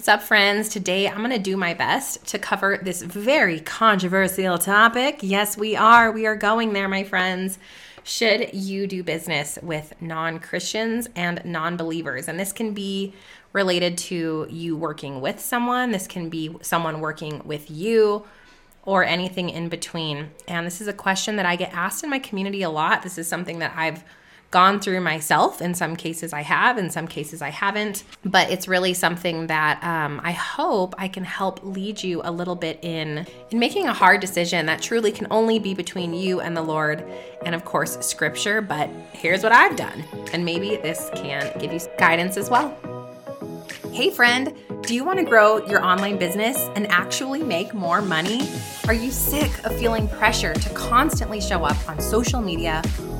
What's up, friends? Today I'm going to do my best to cover this very controversial topic. Yes, we are. We are going there, my friends. Should you do business with non Christians and non believers? And this can be related to you working with someone, this can be someone working with you, or anything in between. And this is a question that I get asked in my community a lot. This is something that I've gone through myself. In some cases, I have, in some cases, I haven't. But it's really something that um, I hope I can help lead you a little bit in in making a hard decision that truly can only be between you and the Lord, and of course, Scripture. But here's what I've done, and maybe this can give you guidance as well. Hey, friend, do you want to grow your online business and actually make more money? Are you sick of feeling pressure to constantly show up on social media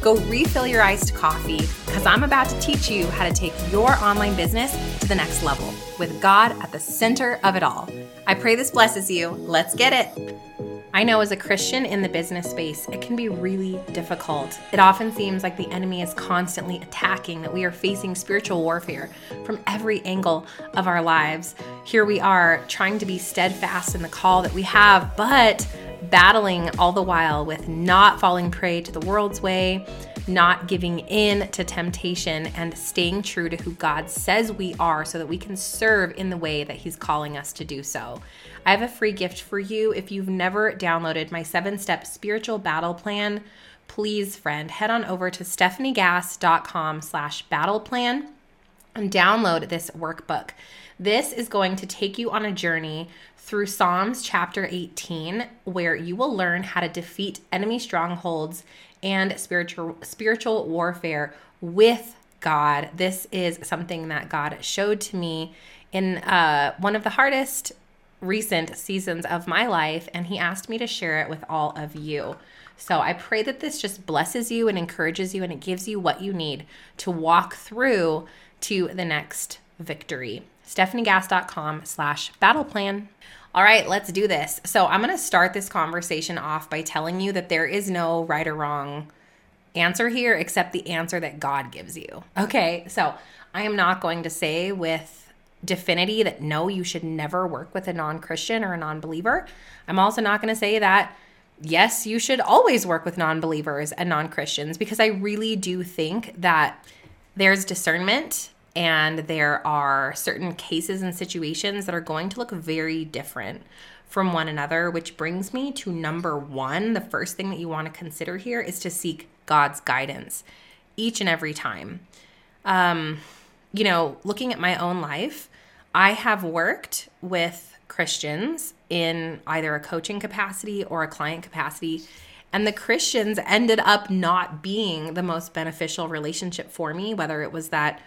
Go refill your iced coffee because I'm about to teach you how to take your online business to the next level with God at the center of it all. I pray this blesses you. Let's get it. I know as a Christian in the business space, it can be really difficult. It often seems like the enemy is constantly attacking, that we are facing spiritual warfare from every angle of our lives. Here we are trying to be steadfast in the call that we have, but battling all the while with not falling prey to the world's way, not giving in to temptation, and staying true to who God says we are so that we can serve in the way that He's calling us to do so. I have a free gift for you. If you've never downloaded my seven step spiritual battle plan, please, friend, head on over to stefaniegass.com slash battle plan download this workbook. This is going to take you on a journey through Psalms chapter 18, where you will learn how to defeat enemy strongholds and spiritual spiritual warfare with God. This is something that God showed to me in uh, one of the hardest recent seasons of my life, and He asked me to share it with all of you. So I pray that this just blesses you and encourages you, and it gives you what you need to walk through to the next victory. StefanieGass.com slash battle plan. All right, let's do this. So I'm going to start this conversation off by telling you that there is no right or wrong answer here except the answer that God gives you. Okay, so I am not going to say with definity that no, you should never work with a non Christian or a non believer. I'm also not going to say that yes, you should always work with non believers and non Christians because I really do think that there's discernment and there are certain cases and situations that are going to look very different from one another, which brings me to number one. The first thing that you want to consider here is to seek God's guidance each and every time. Um, you know, looking at my own life, I have worked with Christians in either a coaching capacity or a client capacity. And the Christians ended up not being the most beneficial relationship for me, whether it was that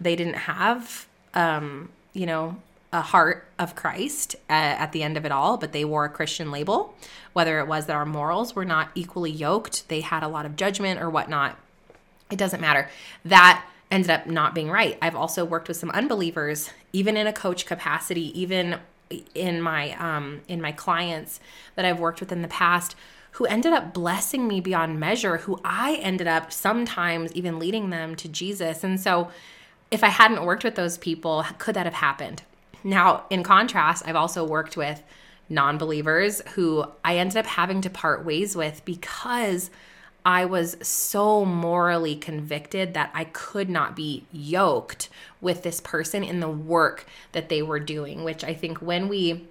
they didn't have, um, you know, a heart of Christ at, at the end of it all, but they wore a Christian label. Whether it was that our morals were not equally yoked, they had a lot of judgment or whatnot. It doesn't matter. That ended up not being right. I've also worked with some unbelievers, even in a coach capacity, even in my um, in my clients that I've worked with in the past who ended up blessing me beyond measure, who I ended up sometimes even leading them to Jesus. And so if I hadn't worked with those people, could that have happened? Now, in contrast, I've also worked with non believers who I ended up having to part ways with because I was so morally convicted that I could not be yoked with this person in the work that they were doing, which I think when we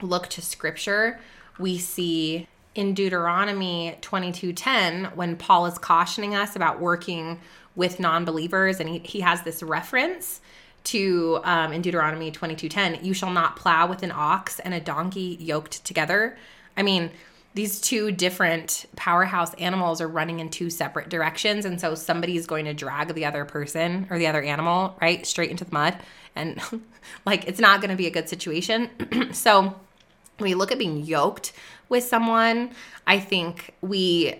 look to scripture, we see in Deuteronomy 22:10 when Paul is cautioning us about working with non-believers and he, he has this reference to um, in Deuteronomy 22:10, you shall not plow with an ox and a donkey yoked together. I mean, these two different powerhouse animals are running in two separate directions and so somebody is going to drag the other person or the other animal, right, straight into the mud and like it's not going to be a good situation. so when we look at being yoked with someone, I think we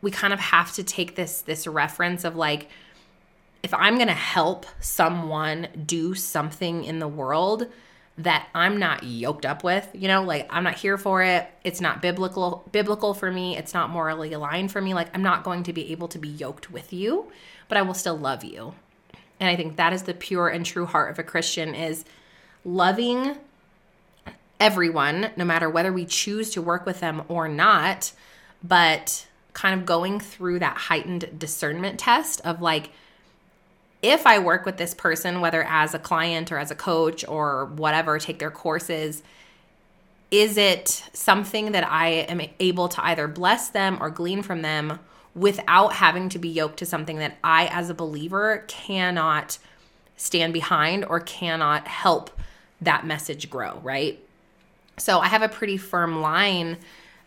we kind of have to take this this reference of like if I'm going to help someone do something in the world that I'm not yoked up with, you know, like I'm not here for it. It's not biblical biblical for me. It's not morally aligned for me. Like I'm not going to be able to be yoked with you, but I will still love you. And I think that is the pure and true heart of a Christian is loving everyone no matter whether we choose to work with them or not, but kind of going through that heightened discernment test of like if I work with this person, whether as a client or as a coach or whatever, take their courses, is it something that I am able to either bless them or glean from them without having to be yoked to something that I, as a believer, cannot stand behind or cannot help that message grow, right? So I have a pretty firm line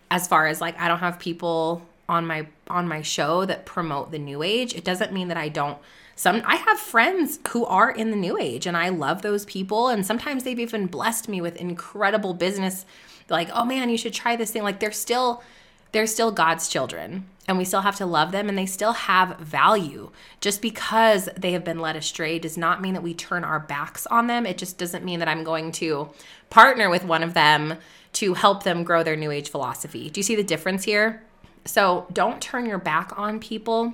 as far as like I don't have people on my on my show that promote the new age. It doesn't mean that I don't some I have friends who are in the new age and I love those people and sometimes they've even blessed me with incredible business like, "Oh man, you should try this thing." Like they're still they're still God's children and we still have to love them and they still have value. Just because they have been led astray does not mean that we turn our backs on them. It just doesn't mean that I'm going to partner with one of them to help them grow their new age philosophy. Do you see the difference here? So don't turn your back on people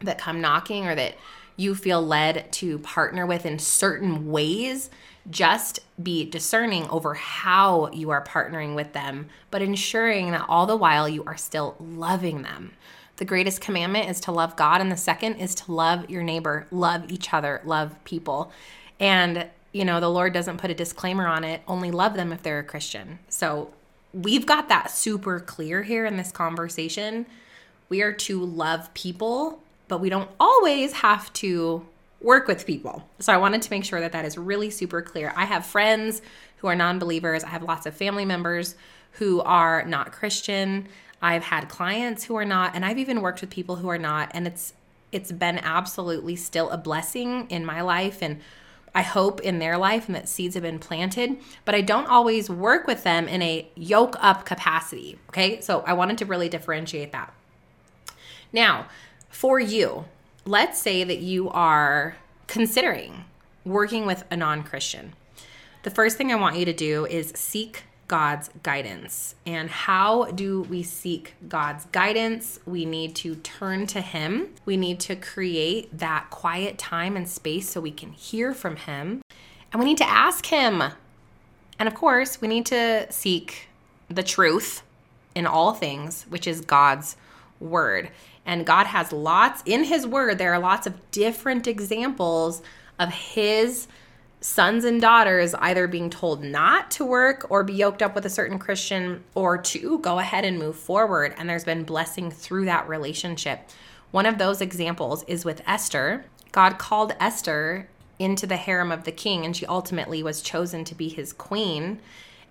that come knocking or that you feel led to partner with in certain ways. Just be discerning over how you are partnering with them, but ensuring that all the while you are still loving them. The greatest commandment is to love God, and the second is to love your neighbor, love each other, love people. And, you know, the Lord doesn't put a disclaimer on it, only love them if they're a Christian. So we've got that super clear here in this conversation. We are to love people but we don't always have to work with people. So I wanted to make sure that that is really super clear. I have friends who are non believers, I have lots of family members who are not Christian. I've had clients who are not, and I've even worked with people who are not, and it's it's been absolutely still a blessing in my life and I hope in their life and that seeds have been planted, but I don't always work with them in a yoke up capacity. Okay. So I wanted to really differentiate that. Now, for you, let's say that you are considering working with a non Christian. The first thing I want you to do is seek God's guidance. And how do we seek God's guidance? We need to turn to Him. We need to create that quiet time and space so we can hear from Him. And we need to ask Him. And of course, we need to seek the truth in all things, which is God's word. And God has lots in His Word, there are lots of different examples of His sons and daughters either being told not to work or be yoked up with a certain Christian or to go ahead and move forward. And there's been blessing through that relationship. One of those examples is with Esther. God called Esther into the harem of the king, and she ultimately was chosen to be his queen.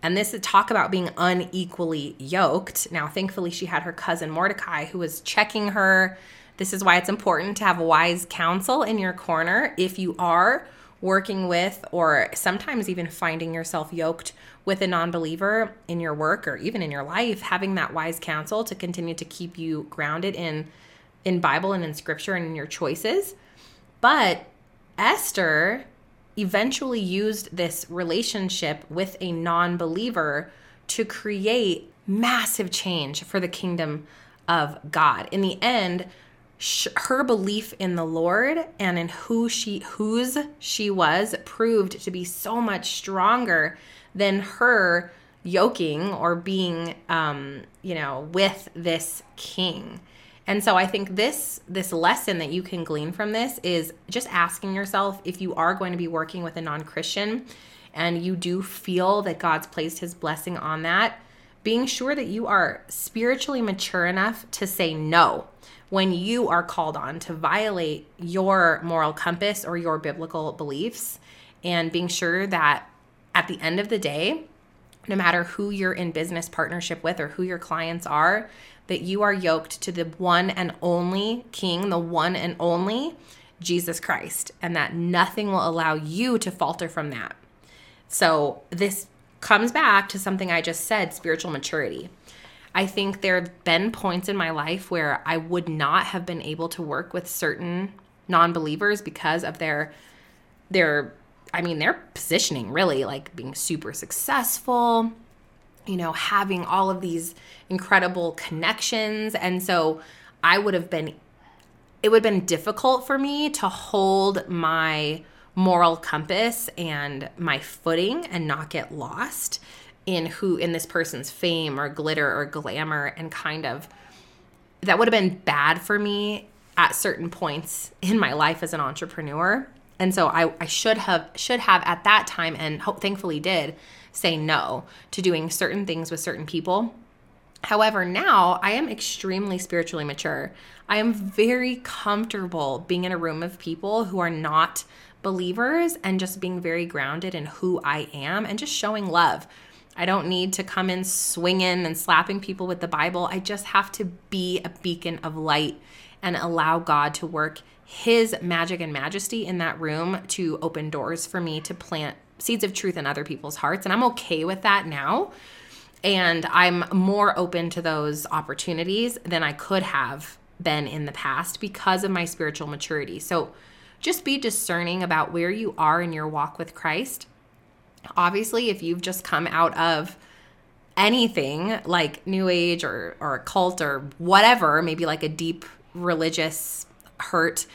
And this is talk about being unequally yoked. Now, thankfully, she had her cousin Mordecai who was checking her. This is why it's important to have wise counsel in your corner if you are working with or sometimes even finding yourself yoked with a non-believer in your work or even in your life having that wise counsel to continue to keep you grounded in in bible and in scripture and in your choices but esther eventually used this relationship with a non believer to create massive change for the kingdom of God. In the end, her belief in the Lord and in who she whose she was proved to be so much stronger than her yoking or being um, you know with this king. And so I think this this lesson that you can glean from this is just asking yourself if you are going to be working with a non-Christian and you do feel that God's placed his blessing on that, being sure that you are spiritually mature enough to say no when you are called on to violate your moral compass or your biblical beliefs and being sure that at the end of the day no matter who you're in business partnership with or who your clients are that you are yoked to the one and only King, the one and only Jesus Christ, and that nothing will allow you to falter from that. So, this comes back to something I just said spiritual maturity. I think there have been points in my life where I would not have been able to work with certain non-believers because of their their I mean their positioning really like being super successful, you know, having all of these incredible connections. And so I would have been it would have been difficult for me to hold my moral compass and my footing and not get lost in who in this person's fame or glitter or glamour and kind of that would have been bad for me at certain points in my life as an entrepreneur. And so I, I should have should have at that time and thankfully did say no to doing certain things with certain people however now i am extremely spiritually mature i am very comfortable being in a room of people who are not believers and just being very grounded in who I am and just showing love. I don't need to come in swinging and slapping people with the Bible. I just have to be a beacon of light and allow God to work His magic and majesty in that room to open doors for me to plant seeds of truth in other people's hearts. And I'm okay with that now. And I'm more open to those opportunities than I could have been in the past because of my spiritual maturity. So, just be discerning about where you are in your walk with Christ. Obviously, if you've just come out of anything like new age or or a cult or whatever, maybe like a deep religious hurt,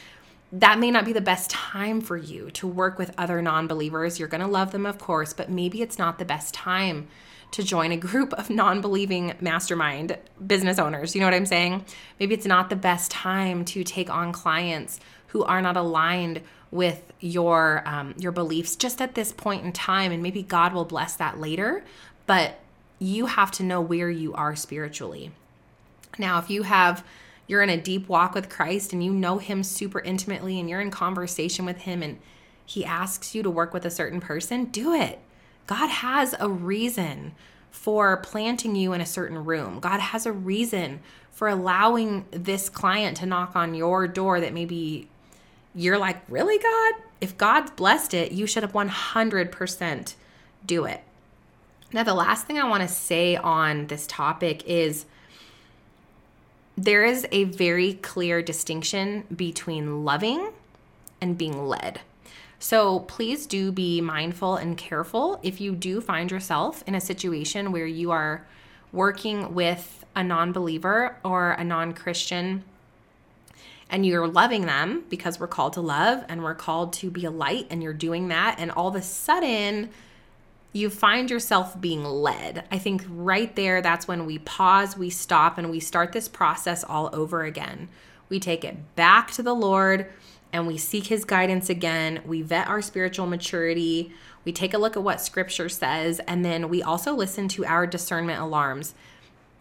that may not be the best time for you to work with other non-believers. You're going to love them of course, but maybe it's not the best time to join a group of non believing mastermind business owners. You know what I'm saying? Maybe it's not the best time to take on clients who are not aligned with your um, your beliefs just at this point in time and maybe god will bless that later but you have to know where you are spiritually now if you have you're in a deep walk with christ and you know him super intimately and you're in conversation with him and he asks you to work with a certain person do it god has a reason for planting you in a certain room god has a reason for allowing this client to knock on your door that maybe you're like, really, God? If God's blessed it, you should have 100% do it. Now, the last thing I want to say on this topic is there is a very clear distinction between loving and being led. So please do be mindful and careful if you do find yourself in a situation where you are working with a non believer or a non Christian and you're loving them because we're called to love and we're called to be a light and you're doing that and all of a sudden you find yourself being led. I think right there that's when we pause, we stop and we start this process all over again. We take it back to the Lord and we seek his guidance again. We vet our spiritual maturity. We take a look at what scripture says and then we also listen to our discernment alarms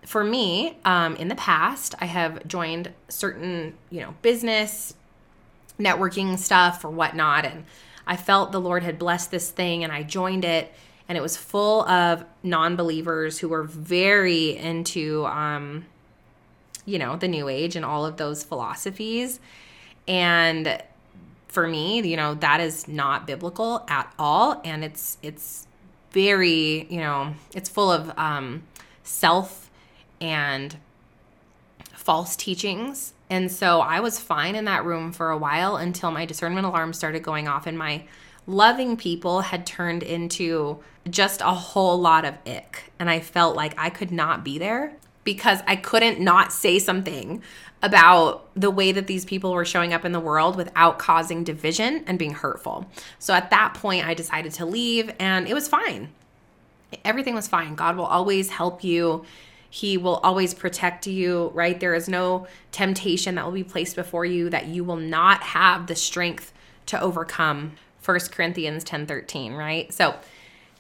for me, um, in the past, I have joined certain, you know, business, networking stuff or whatnot, and I felt the Lord had blessed this thing, and I joined it, and it was full of non-believers who were very into, um, you know, the New Age and all of those philosophies, and for me, you know, that is not biblical at all, and it's it's very, you know, it's full of um, self and false teachings. And so I was fine in that room for a while until my discernment alarm started going off and my loving people had turned into just a whole lot of ick. And I felt like I could not be there because I couldn't not say something about the way that these people were showing up in the world without causing division and being hurtful. So at that point, I decided to leave and it was fine. Everything was fine. God will always help you he will always protect you, right? There is no temptation that will be placed before you that you will not have the strength to overcome. 1 Corinthians 10 13, right? So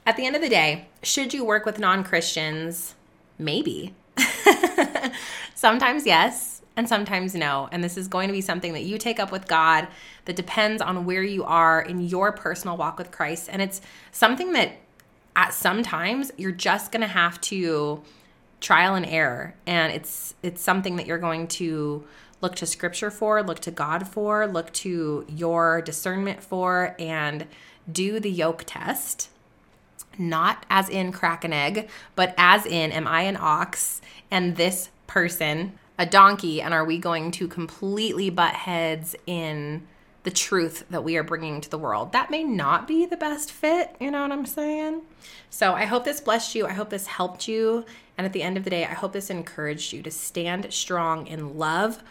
at the end of the day, should you work with non Christians? Maybe. sometimes yes, and sometimes no. And this is going to be something that you take up with God that depends on where you are in your personal walk with Christ. And it's something that at sometimes you're just going to have to trial and error and it's it's something that you're going to look to scripture for look to god for look to your discernment for and do the yoke test not as in crack an egg, but as in, am I an ox and this person a donkey? And are we going to completely butt heads in the truth that we are bringing to the world? That may not be the best fit. You know what I'm saying? So I hope this blessed you. I hope this helped you. And at the end of the day, I hope this encouraged you to stand strong in love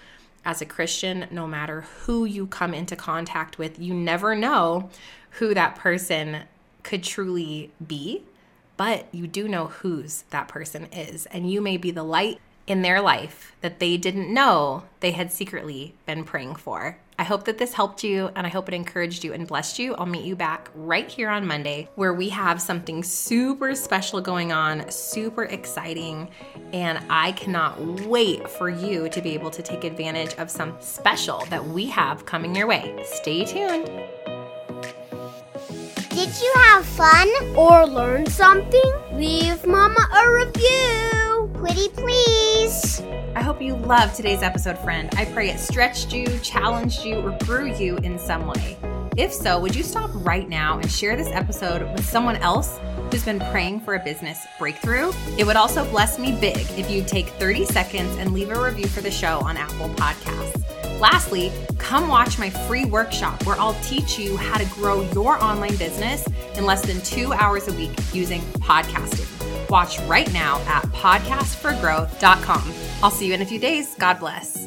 as a Christian, no matter who you come into contact with. You never know who that person could truly be, but you do know whose that person is. And you may be the light in their life that they didn't know they had secretly been praying for. I hope that this helped you and I hope it encouraged you and blessed you. I'll meet you back right here on Monday where we have something super special going on, super exciting, and I cannot wait for you to be able to take advantage of some special that we have coming your way. Stay tuned. Did you have fun or learn something? Leave Mama a review. Pretty please. I hope you loved today's episode, friend. I pray it stretched you, challenged you, or grew you in some way. If so, would you stop right now and share this episode with someone else who's been praying for a business breakthrough? It would also bless me big if you'd take 30 seconds and leave a review for the show on Apple Podcasts. Lastly, come watch my free workshop where I'll teach you how to grow your online business in less than two hours a week using podcasting. Watch right now at podcastforgrowth.com. I'll see you in a few days. God bless.